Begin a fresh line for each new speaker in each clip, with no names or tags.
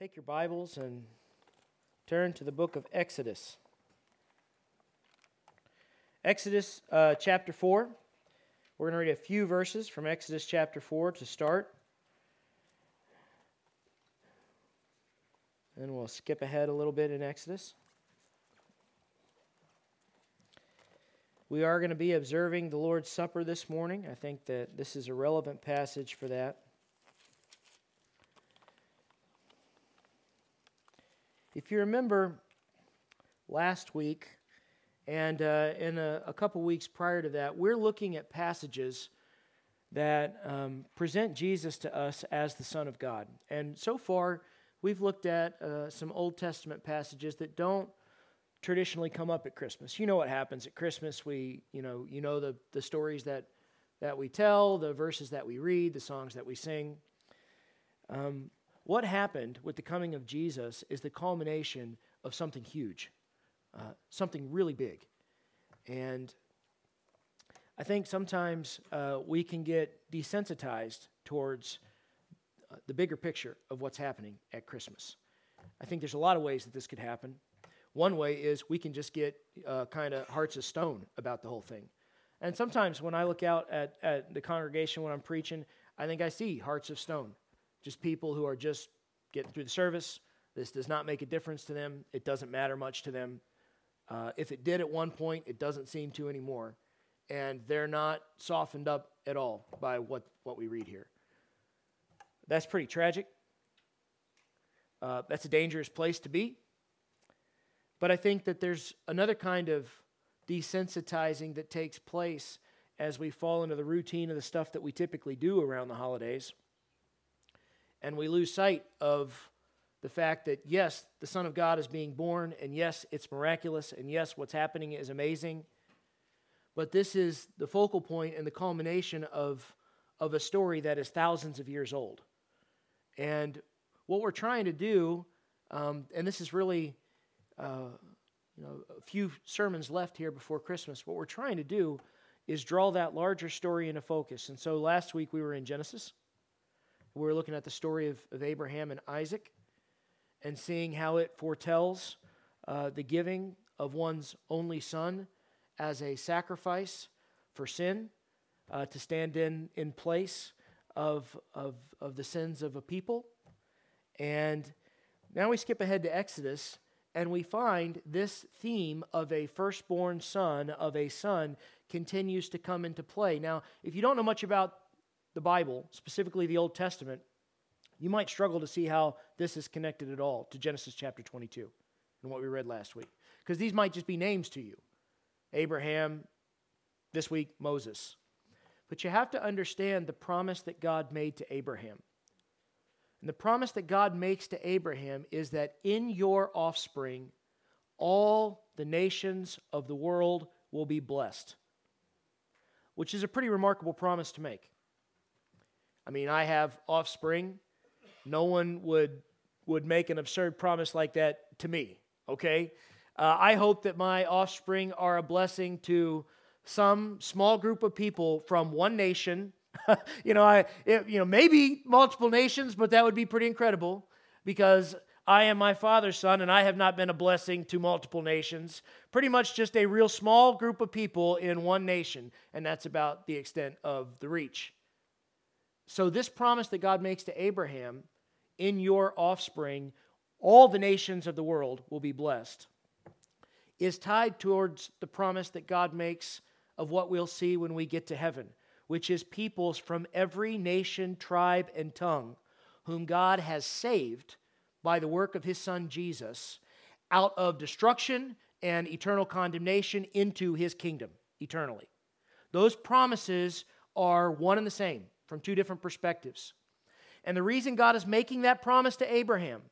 Take your Bibles and turn to the book of Exodus. Exodus uh, chapter 4. We're going to read a few verses from Exodus chapter 4 to start. Then we'll skip ahead a little bit in Exodus. We are going to be observing the Lord's Supper this morning. I think that this is a relevant passage for that. If you remember last week and uh, in a, a, couple weeks prior to that, we're looking at passages that um, present Jesus to us as the Son of God. And so far, we've looked at uh, some Old Testament passages that don't traditionally come up at Christmas. You know what happens at Christmas. We, you know, you know the, the stories that, that we tell, the verses that we read, the songs that we sing. Um, what happened with the coming of Jesus is the culmination of something huge, uh, something really big. And I think sometimes uh, we can get desensitized towards uh, the bigger picture of what's happening at Christmas. I think there's a lot of ways that this could happen. One way is we can just get uh, kind of hearts of stone about the whole thing. And sometimes when I look out at, at the congregation when I'm preaching, I think I see hearts of stone just people who are just getting through the service. This does not make a difference to them. It doesn't matter much to them. Uh, if it did at one point, it doesn't seem to anymore. And they're not softened up at all by what, what we read here. That's pretty tragic. Uh, that's a dangerous place to be. But I think that there's another kind of desensitizing that takes place as we fall into the routine of the stuff that we typically do around the holidays and we lose sight of the fact that, yes, the Son of God is being born, and yes, it's miraculous, and yes, what's happening is amazing. But this is the focal point and the culmination of, of a story that is thousands of years old. And what we're trying to do, um, and this is really uh, you know, a few sermons left here before Christmas, what we're trying to do is draw that larger story into focus. And so last week we were in Genesis. We are looking at the story of, of Abraham and Isaac and seeing how it foretells uh, the giving of one's only son as a sacrifice for sin uh, to stand in, in place of, of, of the sins of a people. And now we skip ahead to Exodus and we find this theme of a firstborn son, of a son, continues to come into play. Now, if you don't know much about the Bible, specifically the Old Testament, you might struggle to see how this is connected at all to Genesis chapter 22 and what we read last week. Because these might just be names to you Abraham, this week, Moses. But you have to understand the promise that God made to Abraham. And the promise that God makes to Abraham is that in your offspring, all the nations of the world will be blessed, which is a pretty remarkable promise to make. I mean, I have offspring. No one would would make an absurd promise like that to me. Okay, uh, I hope that my offspring are a blessing to some small group of people from one nation. you know, I it, you know maybe multiple nations, but that would be pretty incredible because I am my father's son, and I have not been a blessing to multiple nations. Pretty much just a real small group of people in one nation, and that's about the extent of the reach. So, this promise that God makes to Abraham in your offspring, all the nations of the world will be blessed, is tied towards the promise that God makes of what we'll see when we get to heaven, which is peoples from every nation, tribe, and tongue whom God has saved by the work of his son Jesus out of destruction and eternal condemnation into his kingdom eternally. Those promises are one and the same from two different perspectives. And the reason God is making that promise to Abraham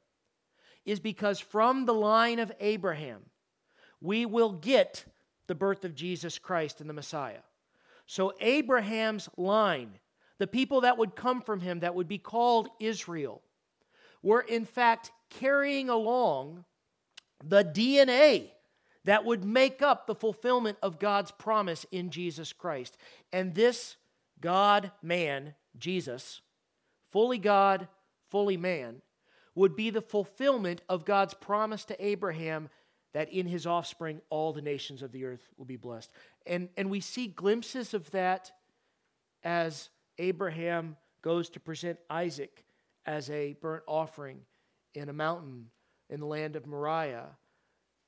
is because from the line of Abraham, we will get the birth of Jesus Christ and the Messiah. So, Abraham's line, the people that would come from him that would be called Israel, were in fact carrying along the DNA that would make up the fulfillment of God's promise in Jesus Christ. And this God man, Jesus, fully God, fully man, would be the fulfillment of God's promise to Abraham that in his offspring all the nations of the earth will be blessed. And, and we see glimpses of that as Abraham goes to present Isaac as a burnt offering in a mountain in the land of Moriah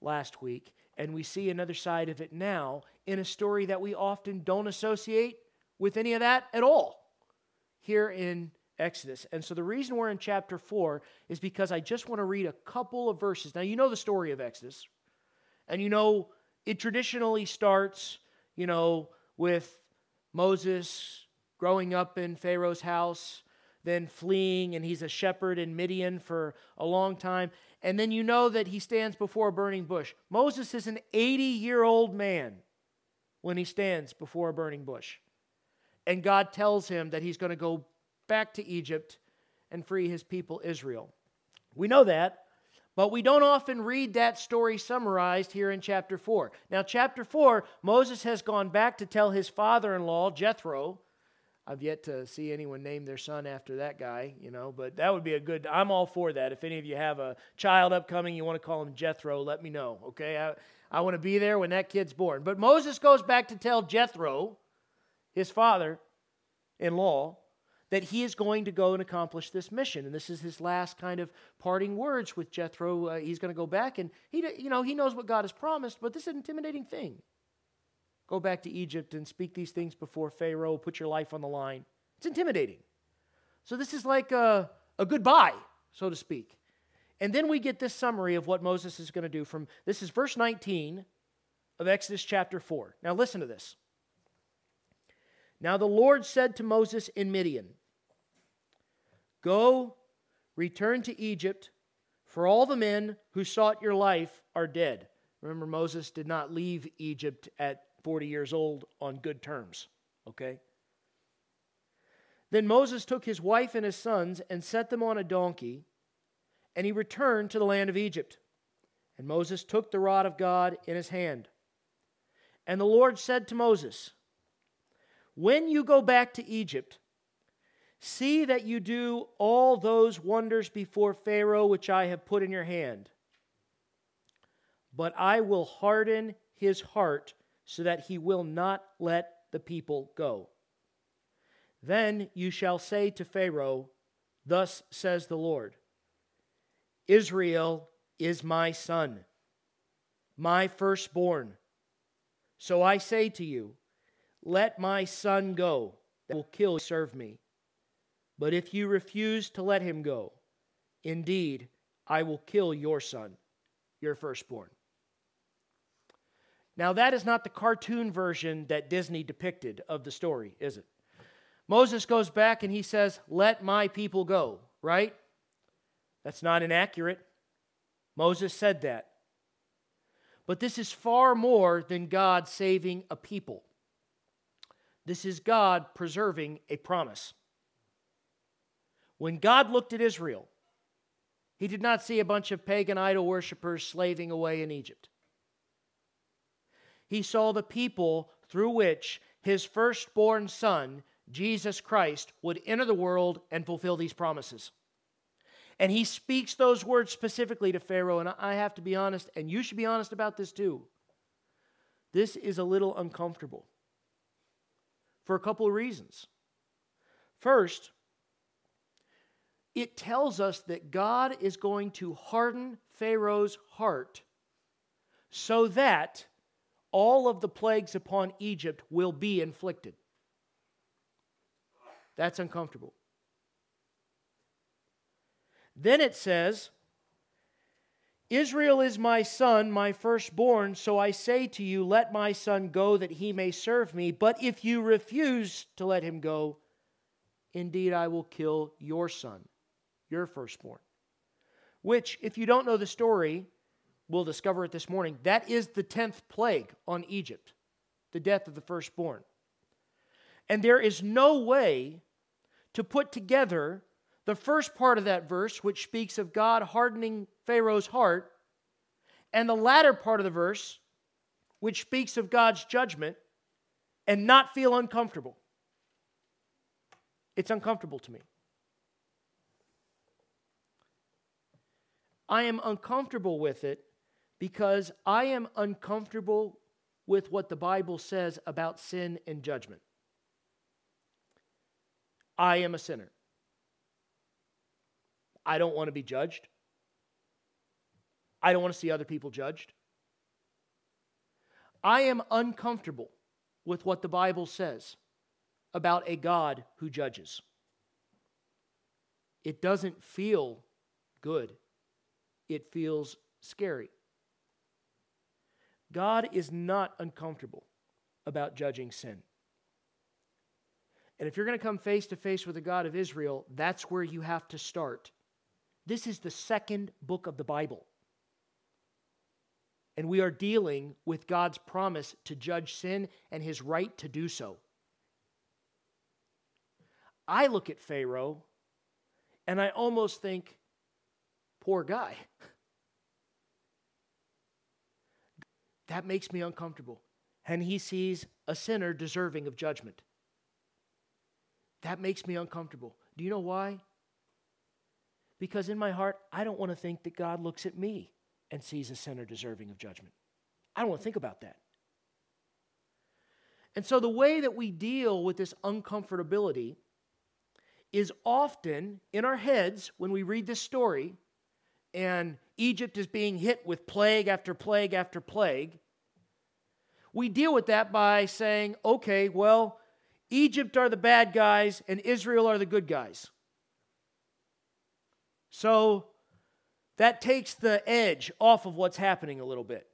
last week. And we see another side of it now in a story that we often don't associate with any of that at all here in Exodus. And so the reason we're in chapter 4 is because I just want to read a couple of verses. Now, you know the story of Exodus, and you know it traditionally starts, you know, with Moses growing up in Pharaoh's house, then fleeing, and he's a shepherd in Midian for a long time. And then you know that he stands before a burning bush. Moses is an 80 year old man when he stands before a burning bush. And God tells him that he's going to go back to Egypt and free his people Israel. We know that, but we don't often read that story summarized here in chapter 4. Now, chapter 4, Moses has gone back to tell his father in law, Jethro. I've yet to see anyone name their son after that guy, you know, but that would be a good, I'm all for that. If any of you have a child upcoming, you want to call him Jethro, let me know, okay? I, I want to be there when that kid's born. But Moses goes back to tell Jethro, his father in law, that he is going to go and accomplish this mission. And this is his last kind of parting words with Jethro. Uh, he's going to go back and he, you know, he knows what God has promised, but this is an intimidating thing. Go back to Egypt and speak these things before Pharaoh, put your life on the line. It's intimidating. So this is like a, a goodbye, so to speak. And then we get this summary of what Moses is going to do from this is verse 19 of Exodus chapter 4. Now listen to this. Now the Lord said to Moses in Midian, Go, return to Egypt, for all the men who sought your life are dead. Remember, Moses did not leave Egypt at 40 years old on good terms, okay? Then Moses took his wife and his sons and set them on a donkey, and he returned to the land of Egypt. And Moses took the rod of God in his hand. And the Lord said to Moses, When you go back to Egypt, See that you do all those wonders before Pharaoh which I have put in your hand. But I will harden his heart so that he will not let the people go. Then you shall say to Pharaoh, Thus says the Lord Israel is my son, my firstborn. So I say to you, Let my son go, that will kill, serve me. But if you refuse to let him go, indeed, I will kill your son, your firstborn. Now, that is not the cartoon version that Disney depicted of the story, is it? Moses goes back and he says, Let my people go, right? That's not inaccurate. Moses said that. But this is far more than God saving a people. This is God preserving a promise. When God looked at Israel, he did not see a bunch of pagan idol worshippers slaving away in Egypt. He saw the people through which his firstborn son, Jesus Christ, would enter the world and fulfill these promises. And he speaks those words specifically to Pharaoh. And I have to be honest, and you should be honest about this too. This is a little uncomfortable for a couple of reasons. First, it tells us that God is going to harden Pharaoh's heart so that all of the plagues upon Egypt will be inflicted. That's uncomfortable. Then it says, Israel is my son, my firstborn, so I say to you, let my son go that he may serve me. But if you refuse to let him go, indeed I will kill your son your firstborn. Which, if you don't know the story, we'll discover it this morning. That is the 10th plague on Egypt, the death of the firstborn. And there is no way to put together the first part of that verse, which speaks of God hardening Pharaoh's heart, and the latter part of the verse, which speaks of God's judgment, and not feel uncomfortable. It's uncomfortable to me. I am uncomfortable with it because I am uncomfortable with what the Bible says about sin and judgment. I am a sinner. I don't want to be judged. I don't want to see other people judged. I am uncomfortable with what the Bible says about a God who judges. It doesn't feel good, it feels scary. God is not uncomfortable about judging sin. And if you're going to come face to face with the God of Israel, that's where you have to start. This is the second book of the Bible. And we are dealing with God's promise to judge sin and his right to do so. I look at Pharaoh and I almost think, poor guy. That makes me uncomfortable. And he sees a sinner deserving of judgment. That makes me uncomfortable. Do you know why? Because in my heart, I don't want to think that God looks at me and sees a sinner deserving of judgment. I don't want to think about that. And so the way that we deal with this uncomfortability is often in our heads when we read this story and Egypt is being hit with plague after plague after plague. We deal with that by saying, okay, well, Egypt are the bad guys and Israel are the good guys. So that takes the edge off of what's happening a little bit.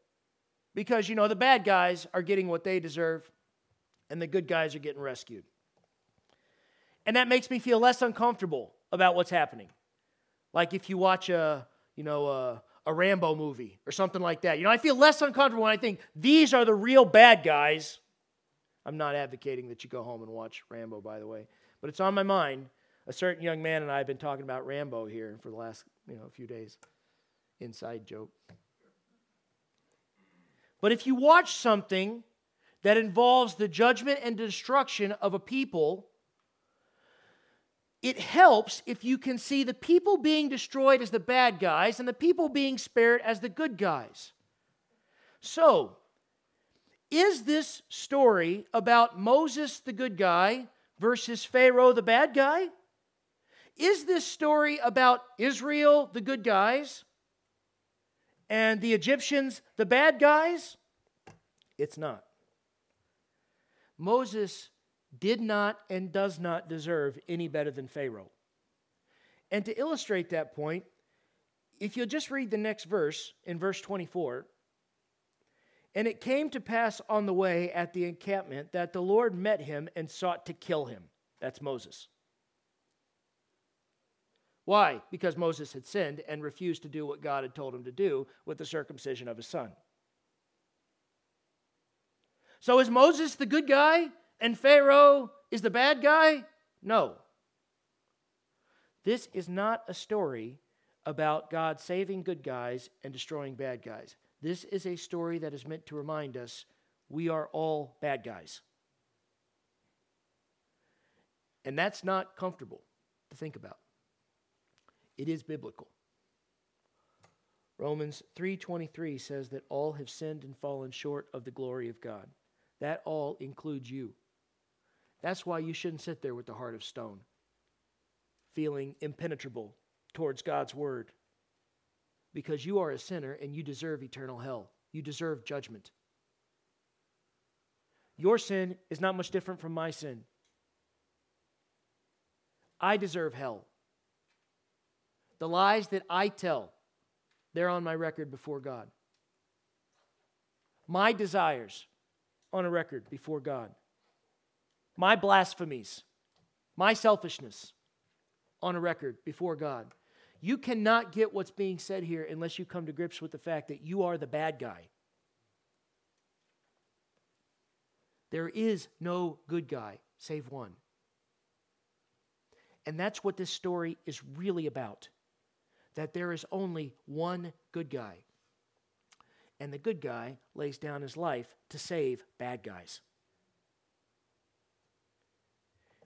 Because, you know, the bad guys are getting what they deserve and the good guys are getting rescued. And that makes me feel less uncomfortable about what's happening. Like if you watch a, you know, a, a Rambo movie or something like that. You know, I feel less uncomfortable when I think these are the real bad guys. I'm not advocating that you go home and watch Rambo, by the way, but it's on my mind. A certain young man and I have been talking about Rambo here for the last, you know, few days. Inside joke. But if you watch something that involves the judgment and destruction of a people, it helps if you can see the people being destroyed as the bad guys and the people being spared as the good guys. So, is this story about Moses, the good guy, versus Pharaoh, the bad guy? Is this story about Israel, the good guys, and the Egyptians, the bad guys? It's not. Moses did not and does not deserve any better than Pharaoh. And to illustrate that point, if you'll just read the next verse in verse 24, and it came to pass on the way at the encampment that the Lord met him and sought to kill him. That's Moses. Why? Because Moses had sinned and refused to do what God had told him to do with the circumcision of his son. So is Moses the good guy and Pharaoh is the bad guy? No. This is not a story about God saving good guys and destroying bad guys. This is a story that is meant to remind us we are all bad guys. And that's not comfortable to think about. It is biblical. Romans 3:23 says that all have sinned and fallen short of the glory of God. That all includes you. That's why you shouldn't sit there with the heart of stone, feeling impenetrable towards God's word. Because you are a sinner and you deserve eternal hell. You deserve judgment. Your sin is not much different from my sin. I deserve hell. The lies that I tell, they're on my record before God. My desires on a record before God my blasphemies, my selfishness on a record before God. You cannot get what's being said here unless you come to grips with the fact that you are the bad guy. There is no good guy save one. And that's what this story is really about that there is only one good guy. And the good guy lays down his life to save bad guys.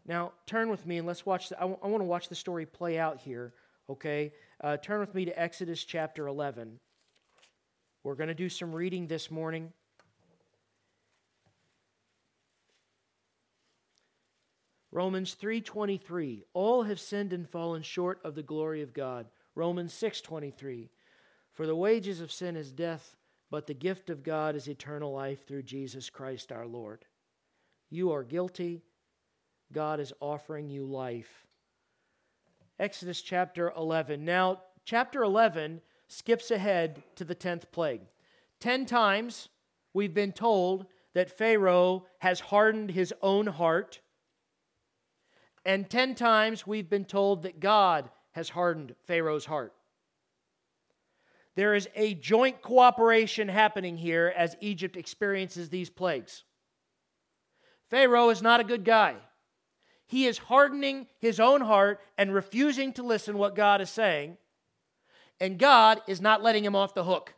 Now, turn with me and let's watch. The, I, w- I want to watch the story play out here, okay? uh, turn with me to Exodus chapter 11. We're going to do some reading this morning. Romans 3:23 All have sinned and fallen short of the glory of God. Romans 6:23 For the wages of sin is death, but the gift of God is eternal life through Jesus Christ our Lord. You are guilty. God is offering you life. Exodus chapter 11. Now, chapter 11 skips ahead to the 10th plague. 10 times we've been told that Pharaoh has hardened his own heart and 10 times we've been told that God has hardened Pharaoh's heart. There is a joint cooperation happening here as Egypt experiences these plagues. Pharaoh is not a good guy. He is hardening his own heart and refusing to listen what God is saying, and God is not letting him off the hook.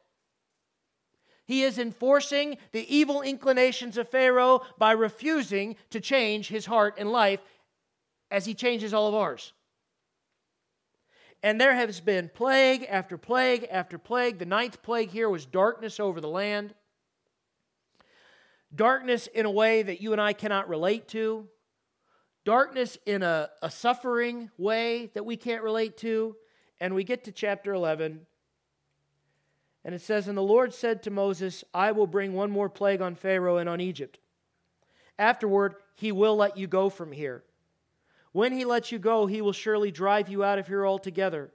He is enforcing the evil inclinations of Pharaoh by refusing to change his heart and life as he changes all of ours. And there has been plague after plague after plague. The ninth plague here was darkness over the land. Darkness in a way that you and I cannot relate to. Darkness in a, a suffering way that we can't relate to. And we get to chapter 11. And it says, And the Lord said to Moses, I will bring one more plague on Pharaoh and on Egypt. Afterward, he will let you go from here. When he lets you go, he will surely drive you out of here altogether.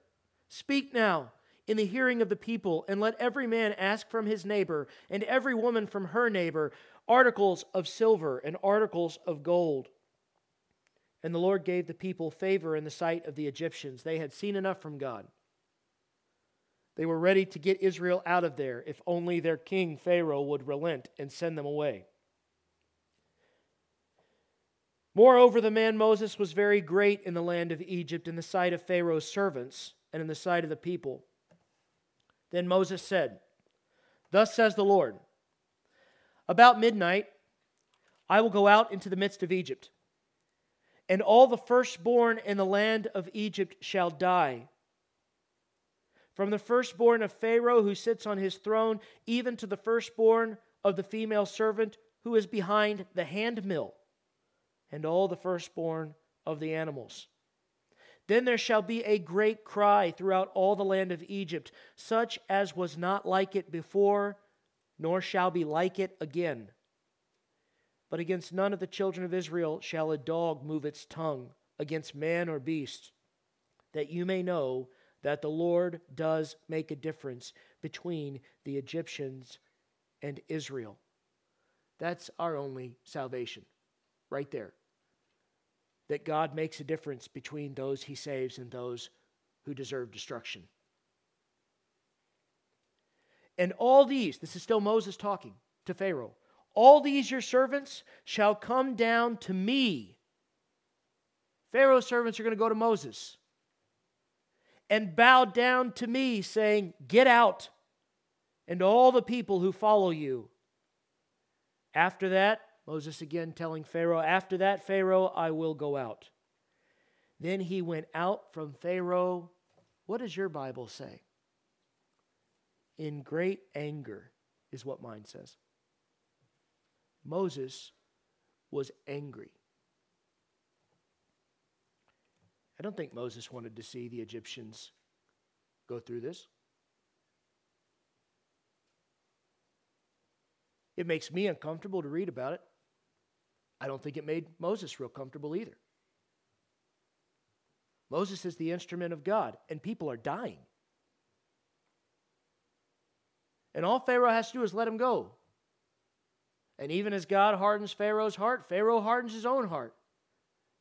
Speak now in the hearing of the people, and let every man ask from his neighbor, and every woman from her neighbor, articles of silver and articles of gold. And the Lord gave the people favor in the sight of the Egyptians. They had seen enough from God. They were ready to get Israel out of there if only their king Pharaoh would relent and send them away. Moreover, the man Moses was very great in the land of Egypt in the sight of Pharaoh's servants and in the sight of the people. Then Moses said, Thus says the Lord, About midnight I will go out into the midst of Egypt, and all the firstborn in the land of Egypt shall die. From the firstborn of Pharaoh who sits on his throne, even to the firstborn of the female servant who is behind the handmill and all the firstborn of the animals. Then there shall be a great cry throughout all the land of Egypt, such as was not like it before, nor shall be like it again. But against none of the children of Israel shall a dog move its tongue, against man or beast, that you may know that the Lord does make a difference between the Egyptians and Israel. That's our only salvation, right there that God makes a difference between those he saves and those who deserve destruction. And all these, this is still Moses talking to Pharaoh, all these your servants shall come down to me. Pharaoh's servants are going to go to Moses and bow down to me, saying, Get out, and all the people who follow you. After that, Moses again telling Pharaoh, After that, Pharaoh, I will go out. Then he went out from Pharaoh. What does your Bible say? In great anger, is what mine says. Moses was angry. I don't think Moses wanted to see the Egyptians go through this. It makes me uncomfortable to read about it. I don't think it made Moses real comfortable either. Moses is the instrument of God, and people are dying. And all Pharaoh has to do is let him go. And even as God hardens Pharaoh's heart, Pharaoh hardens his own heart.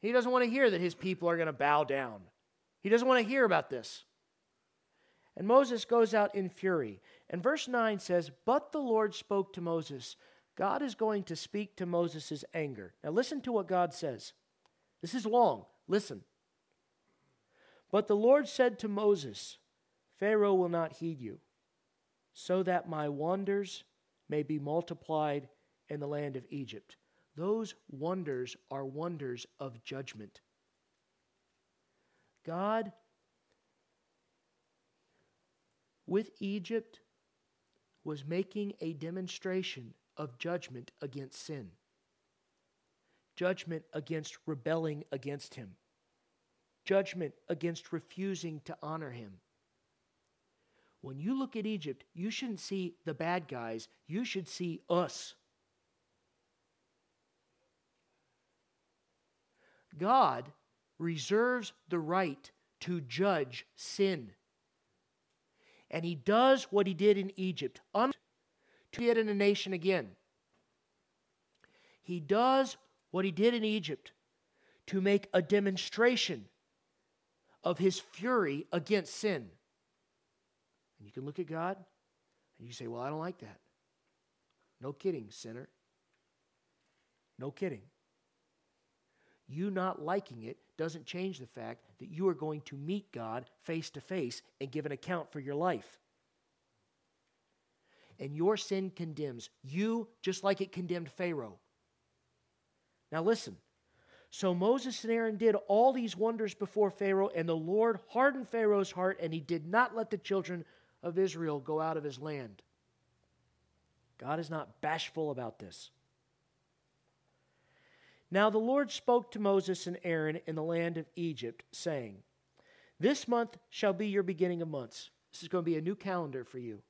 He doesn't want to hear that his people are going to bow down. He doesn't want to hear about this. And Moses goes out in fury. And verse 9 says, But the Lord spoke to Moses, God is going to speak to Moses' anger. Now, listen to what God says. This is long. Listen. But the Lord said to Moses, Pharaoh will not heed you, so that my wonders may be multiplied in the land of Egypt. Those wonders are wonders of judgment. God with Egypt was making a demonstration of judgment against sin, judgment against rebelling against Him, judgment against refusing to honor Him. When you look at Egypt, you shouldn't see the bad guys, you should see us. God reserves the right to judge sin. And he does what he did in Egypt, un- to it in a nation again. He does what he did in Egypt to make a demonstration of his fury against sin. And you can look at God and you say, Well, I don't like that. No kidding, sinner. No kidding. You not liking it doesn't change the fact that you are going to meet God face to face and give an account for your life. And your sin condemns you just like it condemned Pharaoh. Now, listen. So Moses and Aaron did all these wonders before Pharaoh, and the Lord hardened Pharaoh's heart, and he did not let the children of Israel go out of his land. God is not bashful about this. Now the Lord spoke to Moses and Aaron in the land of Egypt, saying, This month shall be your beginning of months. This is going to be a new calendar for you.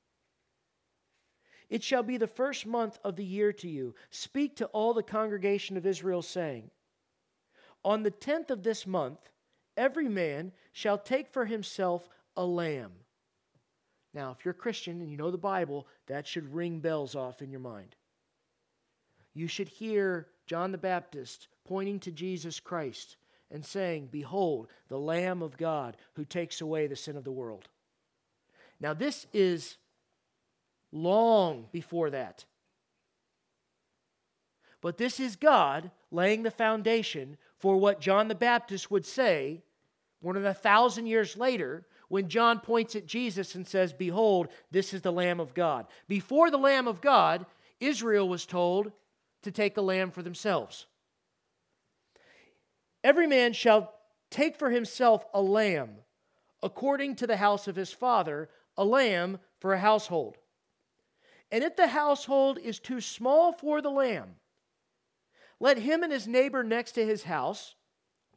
It shall be the first month of the year to you. Speak to all the congregation of Israel, saying, On the tenth of this month, every man shall take for himself a lamb. Now, if you're a Christian and you know the Bible, that should ring bells off in your mind. You should hear John the Baptist pointing to Jesus Christ and saying, Behold, the Lamb of God who takes away the sin of the world. Now, this is long before that. But this is God laying the foundation for what John the Baptist would say more than a thousand years later when John points at Jesus and says, Behold, this is the Lamb of God. Before the Lamb of God, Israel was told, to take a lamb for themselves. Every man shall take for himself a lamb, according to the house of his father, a lamb for a household. And if the household is too small for the lamb, let him and his neighbor next to his house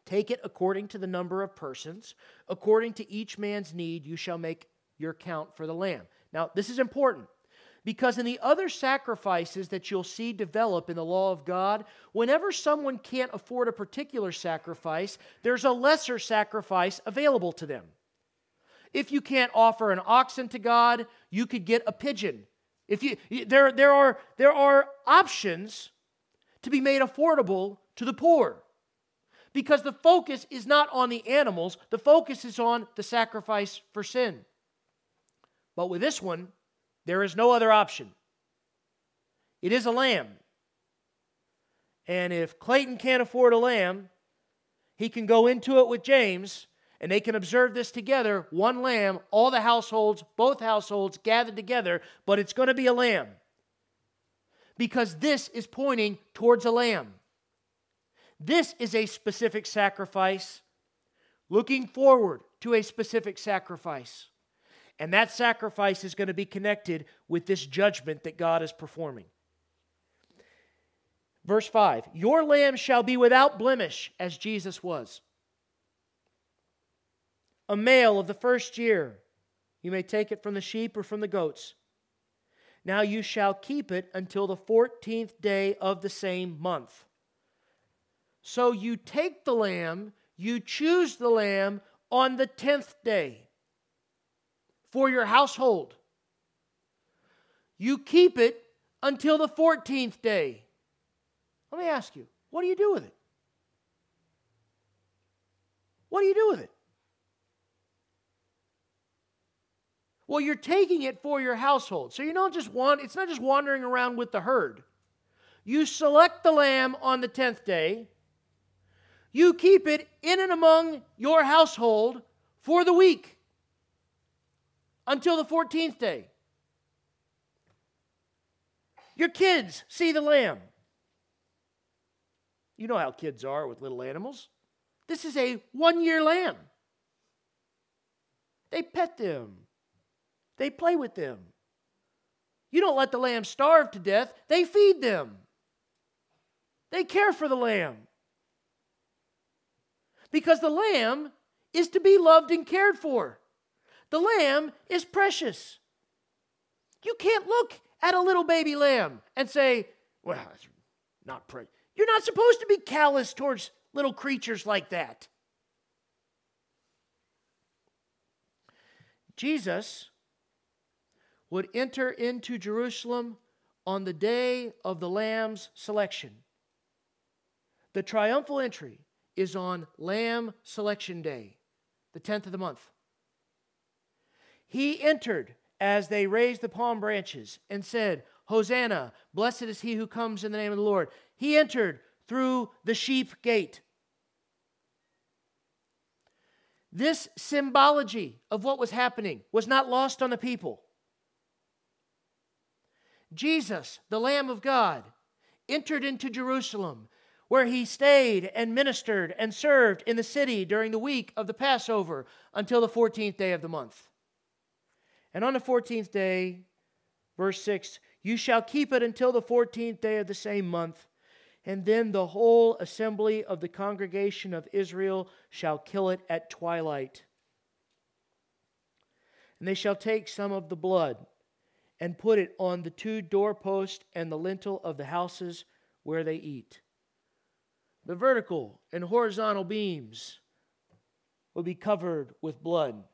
take it according to the number of persons. According to each man's need, you shall make your count for the lamb. Now, this is important. Because in the other sacrifices that you'll see develop in the law of God, whenever someone can't afford a particular sacrifice, there's a lesser sacrifice available to them. If you can't offer an oxen to God, you could get a pigeon. If you, there, there, are, there are options to be made affordable to the poor because the focus is not on the animals, the focus is on the sacrifice for sin. But with this one, there is no other option. It is a lamb. And if Clayton can't afford a lamb, he can go into it with James and they can observe this together one lamb, all the households, both households gathered together, but it's going to be a lamb. Because this is pointing towards a lamb. This is a specific sacrifice, looking forward to a specific sacrifice. And that sacrifice is going to be connected with this judgment that God is performing. Verse 5 Your lamb shall be without blemish, as Jesus was. A male of the first year. You may take it from the sheep or from the goats. Now you shall keep it until the 14th day of the same month. So you take the lamb, you choose the lamb on the 10th day for your household. You keep it until the 14th day. Let me ask you, what do you do with it? What do you do with it? Well, you're taking it for your household. So you don't just want it's not just wandering around with the herd. You select the lamb on the 10th day. You keep it in and among your household for the week until the 14th day. Your kids see the lamb. You know how kids are with little animals. This is a one year lamb. They pet them, they play with them. You don't let the lamb starve to death, they feed them. They care for the lamb. Because the lamb is to be loved and cared for. The lamb is precious. You can't look at a little baby lamb and say, well, it's not precious. You're not supposed to be callous towards little creatures like that. Jesus would enter into Jerusalem on the day of the Lamb's selection. The triumphal entry is on Lamb Selection Day, the 10th of the month. He entered as they raised the palm branches and said, Hosanna, blessed is he who comes in the name of the Lord. He entered through the sheep gate. This symbology of what was happening was not lost on the people. Jesus, the Lamb of God, entered into Jerusalem, where he stayed and ministered and served in the city during the week of the Passover until the 14th day of the month. And on the 14th day, verse 6, you shall keep it until the 14th day of the same month, and then the whole assembly of the congregation of Israel shall kill it at twilight. And they shall take some of the blood and put it on the two doorposts and the lintel of the houses where they eat. The vertical and horizontal beams will be covered with blood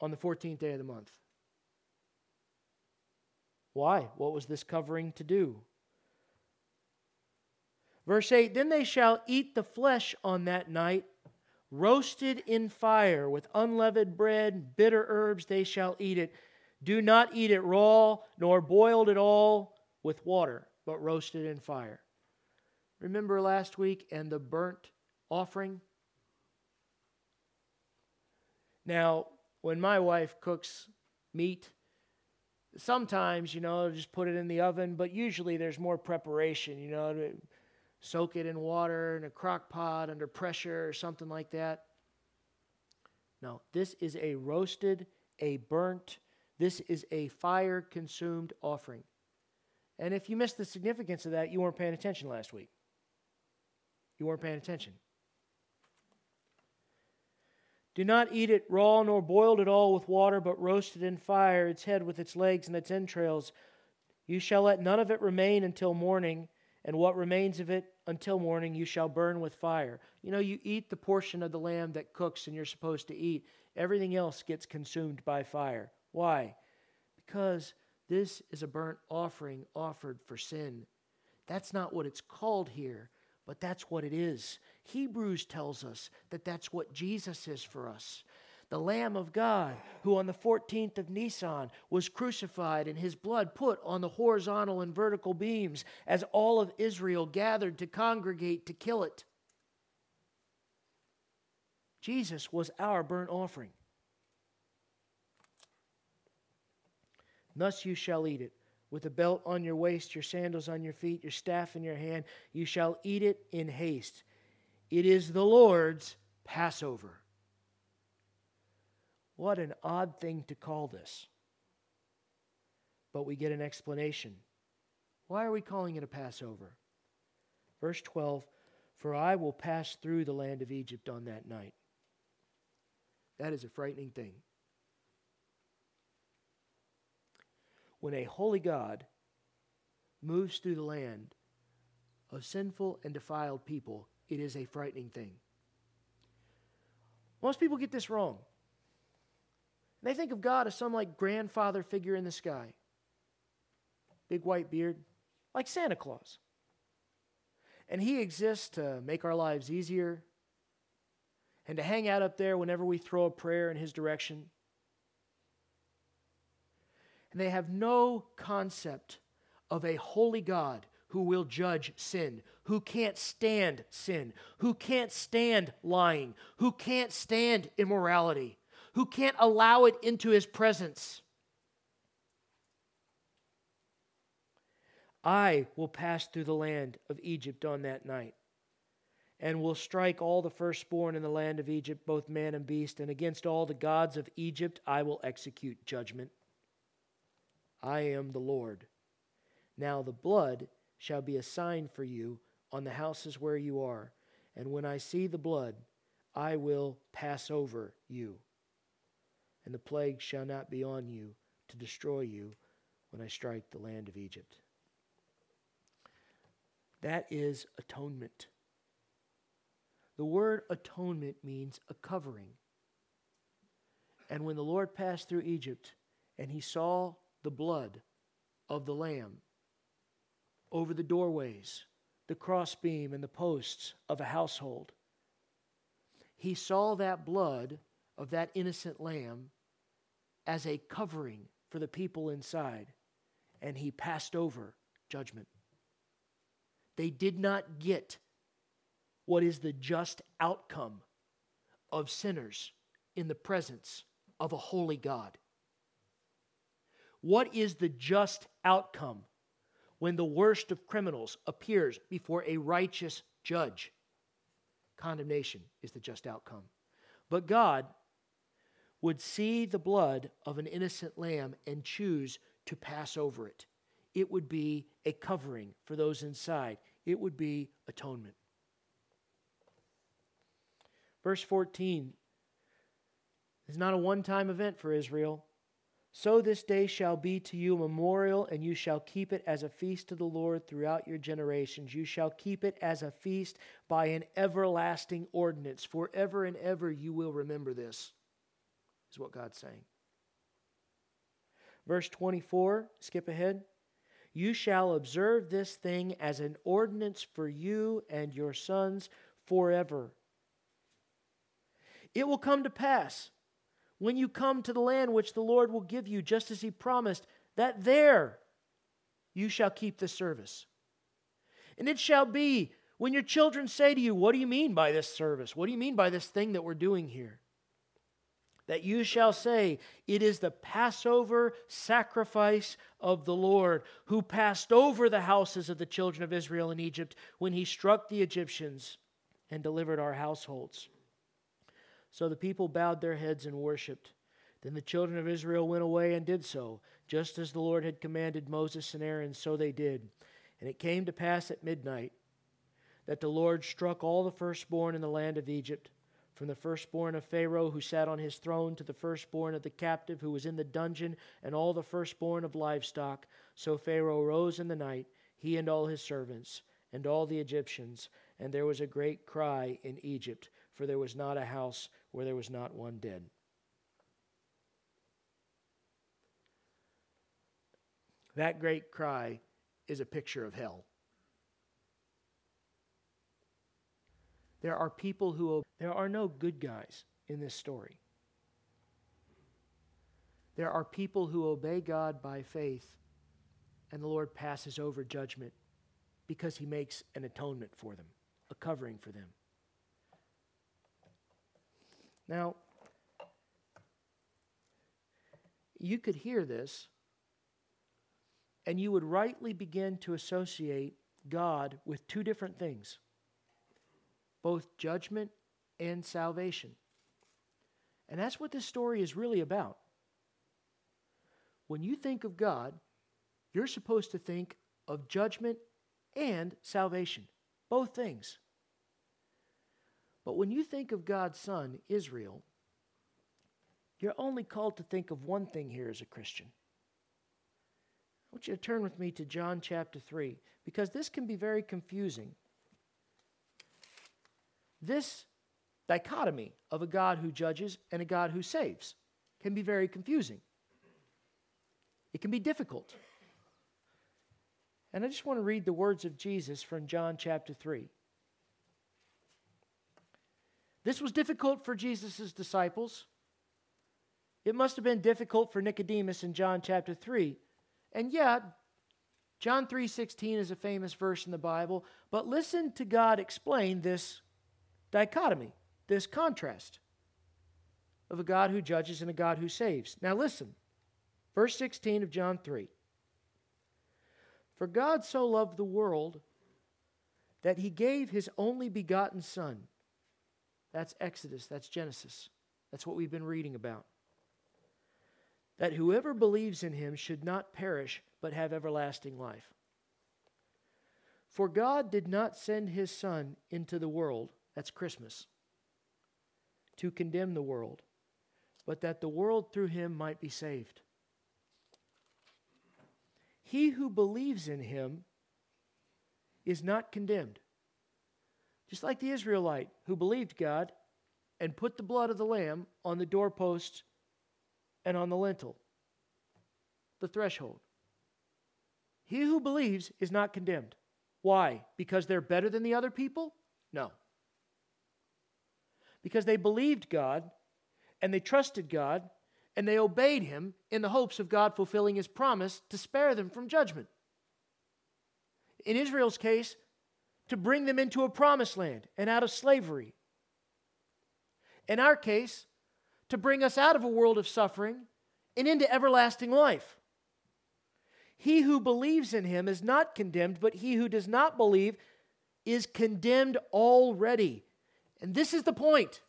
on the 14th day of the month. Why? What was this covering to do? Verse 8 Then they shall eat the flesh on that night, roasted in fire with unleavened bread, and bitter herbs, they shall eat it. Do not eat it raw, nor boiled at all with water, but roasted in fire. Remember last week and the burnt offering? Now, when my wife cooks meat, sometimes, you know, just put it in the oven, but usually there's more preparation, you know, soak it in water in a crock pot under pressure or something like that. No, this is a roasted, a burnt, this is a fire consumed offering. And if you missed the significance of that, you weren't paying attention last week. You weren't paying attention. Do not eat it raw nor boiled at all with water, but roasted in fire, its head with its legs and its entrails. You shall let none of it remain until morning, and what remains of it until morning you shall burn with fire. You know, you eat the portion of the lamb that cooks and you're supposed to eat, everything else gets consumed by fire. Why? Because this is a burnt offering offered for sin. That's not what it's called here but that's what it is. Hebrews tells us that that's what Jesus is for us. The Lamb of God, who on the 14th of Nisan was crucified and his blood put on the horizontal and vertical beams as all of Israel gathered to congregate to kill it. Jesus was our burnt offering. Thus you shall eat it with a belt on your waist, your sandals on your feet, your staff in your hand. You shall eat it in haste. It is the Lord's Passover. What an odd thing to call this. But we get an explanation. Why are we calling it a Passover? Verse 12 For I will pass through the land of Egypt on that night. That is a frightening thing. when a holy God moves through the land of sinful and defiled people, it is a frightening thing. Most people get this wrong. They think of God as some like grandfather figure in the sky. Big white beard, like Santa Claus. And he exists to make our lives easier and to hang out up there whenever we throw a prayer in his direction and they have no concept of a holy God who will judge sin, who can't stand sin, who can't stand lying, who can't stand immorality, who can't allow it into his presence. I will pass through the land of Egypt on that night. and will strike all the firstborn in the land of Egypt, both man and beast, and against all the gods of Egypt I will execute judgment. I am the Lord. Now the blood shall be a sign for you on the houses where you are, and when I see the blood, I will pass over you. And the plague shall not be on you to destroy you when I strike the land of Egypt. That is atonement. The word atonement means a covering. And when the Lord passed through Egypt and he saw the blood of the Lamb over the doorways, the crossbeam, and the posts of a household, he saw that blood of that innocent lamb as a covering for the people inside, and he passed over judgment. They did not get what is the just outcome of sinners in the presence of a holy God. What is the just outcome when the worst of criminals appears before a righteous judge? Condemnation is the just outcome. But God would see the blood of an innocent lamb and choose to pass over it. It would be a covering for those inside, it would be atonement. Verse 14 is not a one time event for Israel. So this day shall be to you a memorial, and you shall keep it as a feast to the Lord throughout your generations. You shall keep it as a feast by an everlasting ordinance. Forever and ever you will remember this, is what God's saying. Verse 24, skip ahead. You shall observe this thing as an ordinance for you and your sons forever. It will come to pass when you come to the land which the Lord will give you, just as he promised, that there you shall keep the service. And it shall be when your children say to you, What do you mean by this service? What do you mean by this thing that we're doing here? That you shall say, It is the Passover sacrifice of the Lord, who passed over the houses of the children of Israel in Egypt when he struck the Egyptians and delivered our households. So the people bowed their heads and worshipped. Then the children of Israel went away and did so, just as the Lord had commanded Moses and Aaron, so they did. And it came to pass at midnight that the Lord struck all the firstborn in the land of Egypt, from the firstborn of Pharaoh who sat on his throne to the firstborn of the captive who was in the dungeon, and all the firstborn of livestock. So Pharaoh rose in the night, he and all his servants, and all the Egyptians, and there was a great cry in Egypt for there was not a house where there was not one dead. That great cry is a picture of hell. There are people who, there are no good guys in this story. There are people who obey God by faith, and the Lord passes over judgment because he makes an atonement for them, a covering for them. Now, you could hear this, and you would rightly begin to associate God with two different things both judgment and salvation. And that's what this story is really about. When you think of God, you're supposed to think of judgment and salvation, both things. But when you think of God's Son, Israel, you're only called to think of one thing here as a Christian. I want you to turn with me to John chapter 3, because this can be very confusing. This dichotomy of a God who judges and a God who saves can be very confusing. It can be difficult. And I just want to read the words of Jesus from John chapter 3. This was difficult for Jesus' disciples. It must have been difficult for Nicodemus in John chapter 3. And yet, John 3:16 is a famous verse in the Bible, but listen to God explain this dichotomy, this contrast of a God who judges and a God who saves. Now listen. Verse 16 of John 3. For God so loved the world that he gave his only begotten Son. That's Exodus, that's Genesis. That's what we've been reading about. That whoever believes in him should not perish, but have everlasting life. For God did not send his Son into the world, that's Christmas, to condemn the world, but that the world through him might be saved. He who believes in him is not condemned. Just like the Israelite who believed God and put the blood of the lamb on the doorpost and on the lintel, the threshold. He who believes is not condemned. Why? Because they're better than the other people? No. Because they believed God and they trusted God and they obeyed Him in the hopes of God fulfilling His promise to spare them from judgment. In Israel's case, to bring them into a promised land and out of slavery. In our case, to bring us out of a world of suffering and into everlasting life. He who believes in him is not condemned, but he who does not believe is condemned already. And this is the point.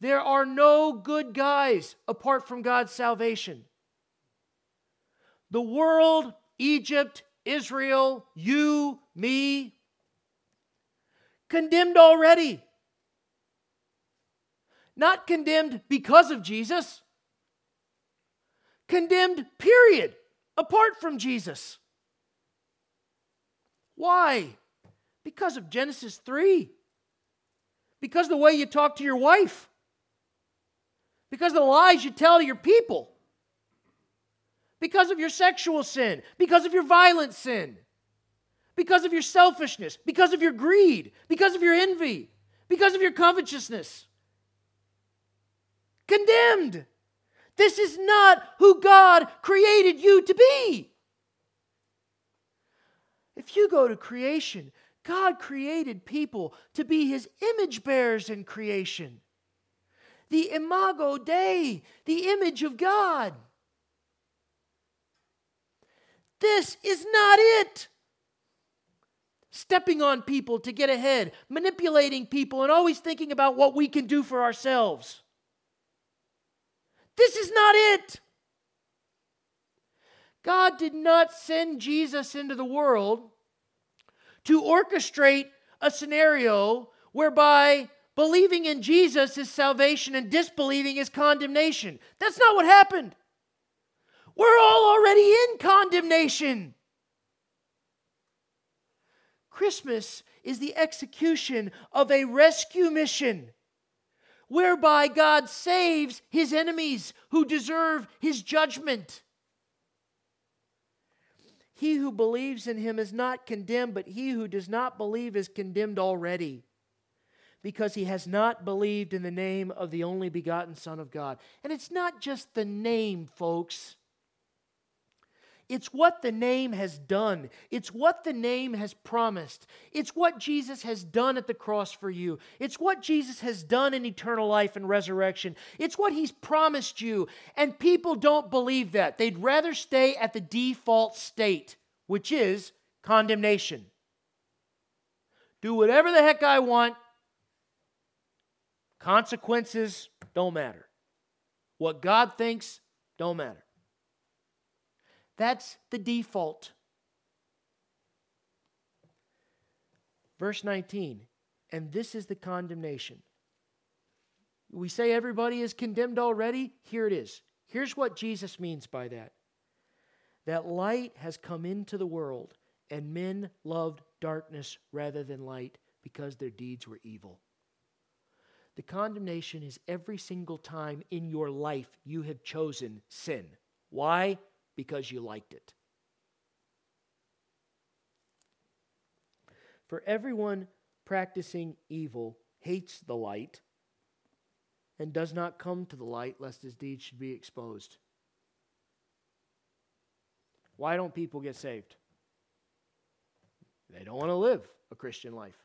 There are no good guys apart from God's salvation. The world, Egypt, Israel, you, me, condemned already. Not condemned because of Jesus, condemned, period apart from Jesus. Why? Because of Genesis 3. Because the way you talk to your wife. Because the lies you tell your people. Because of your sexual sin. Because of your violent sin. Because of your selfishness. Because of your greed. Because of your envy. Because of your covetousness. Condemned. This is not who God created you to be. If you go to creation, God created people to be his image bearers in creation. The imago Dei, the image of God. This is not it. Stepping on people to get ahead, manipulating people, and always thinking about what we can do for ourselves. This is not it. God did not send Jesus into the world to orchestrate a scenario whereby believing in Jesus is salvation and disbelieving is condemnation. That's not what happened. We're all already in condemnation. Christmas is the execution of a rescue mission whereby God saves his enemies who deserve his judgment. He who believes in him is not condemned, but he who does not believe is condemned already, because he has not believed in the name of the only begotten Son of God. And it's not just the name, folks. It's what the name has done. It's what the name has promised. It's what Jesus has done at the cross for you. It's what Jesus has done in eternal life and resurrection. It's what he's promised you. And people don't believe that. They'd rather stay at the default state, which is condemnation. Do whatever the heck I want. Consequences don't matter. What God thinks don't matter. That's the default. Verse 19, and this is the condemnation. We say everybody is condemned already. Here it is. Here's what Jesus means by that that light has come into the world, and men loved darkness rather than light because their deeds were evil. The condemnation is every single time in your life you have chosen sin. Why? Because you liked it. For everyone practicing evil hates the light and does not come to the light lest his deeds should be exposed. Why don't people get saved? They don't want to live a Christian life.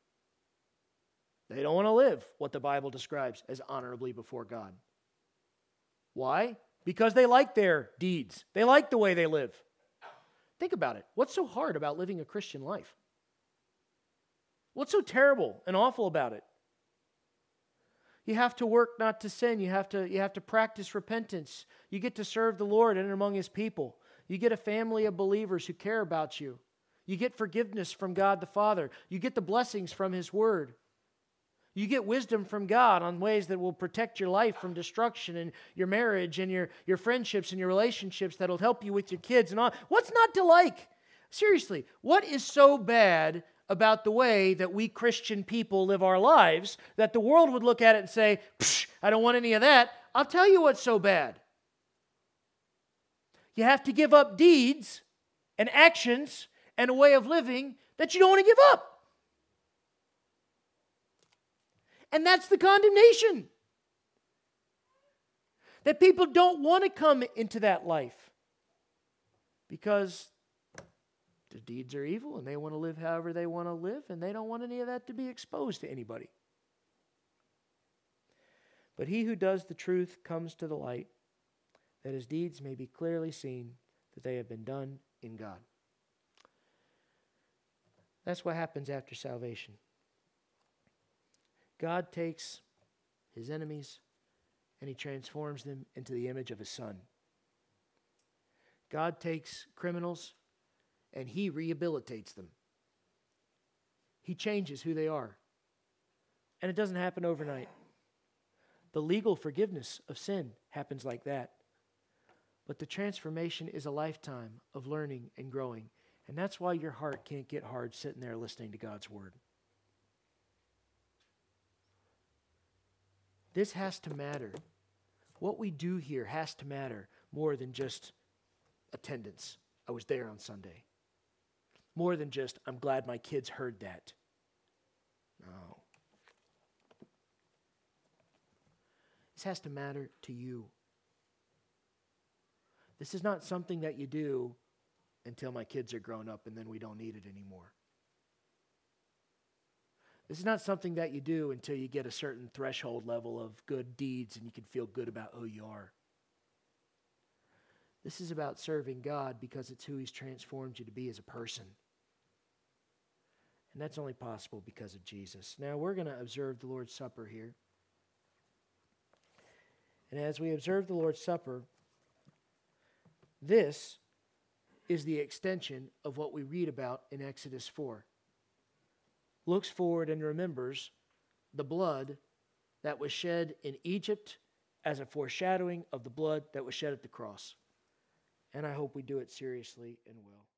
They don't want to live what the Bible describes as honorably before God. Why? Because they like their deeds, they like the way they live. Think about it. What's so hard about living a Christian life? What's so terrible and awful about it? You have to work not to sin. You have to, you have to practice repentance. You get to serve the Lord and among His people. You get a family of believers who care about you. You get forgiveness from God the Father. You get the blessings from His Word. You get wisdom from God on ways that will protect your life from destruction and your marriage and your, your friendships and your relationships that'll help you with your kids and all. What's not to like? Seriously, what is so bad about the way that we Christian people live our lives that the world would look at it and say, I don't want any of that. I'll tell you what's so bad. You have to give up deeds and actions and a way of living that you don't want to give up. And that's the condemnation. That people don't want to come into that life because the deeds are evil and they want to live however they want to live and they don't want any of that to be exposed to anybody. But he who does the truth comes to the light, that his deeds may be clearly seen that they have been done in God. That's what happens after salvation. God takes his enemies and he transforms them into the image of his son. God takes criminals and he rehabilitates them. He changes who they are. And it doesn't happen overnight. The legal forgiveness of sin happens like that. But the transformation is a lifetime of learning and growing. And that's why your heart can't get hard sitting there listening to God's word. This has to matter. What we do here has to matter more than just attendance. I was there on Sunday more than just, I'm glad my kids heard that. No. This has to matter to you. This is not something that you do until my kids are grown up and then we don't need it anymore. This is not something that you do until you get a certain threshold level of good deeds and you can feel good about who you are. This is about serving God because it's who He's transformed you to be as a person. And that's only possible because of Jesus. Now we're going to observe the Lord's Supper here. And as we observe the Lord's Supper, this is the extension of what we read about in Exodus 4. Looks forward and remembers the blood that was shed in Egypt as a foreshadowing of the blood that was shed at the cross. And I hope we do it seriously and well.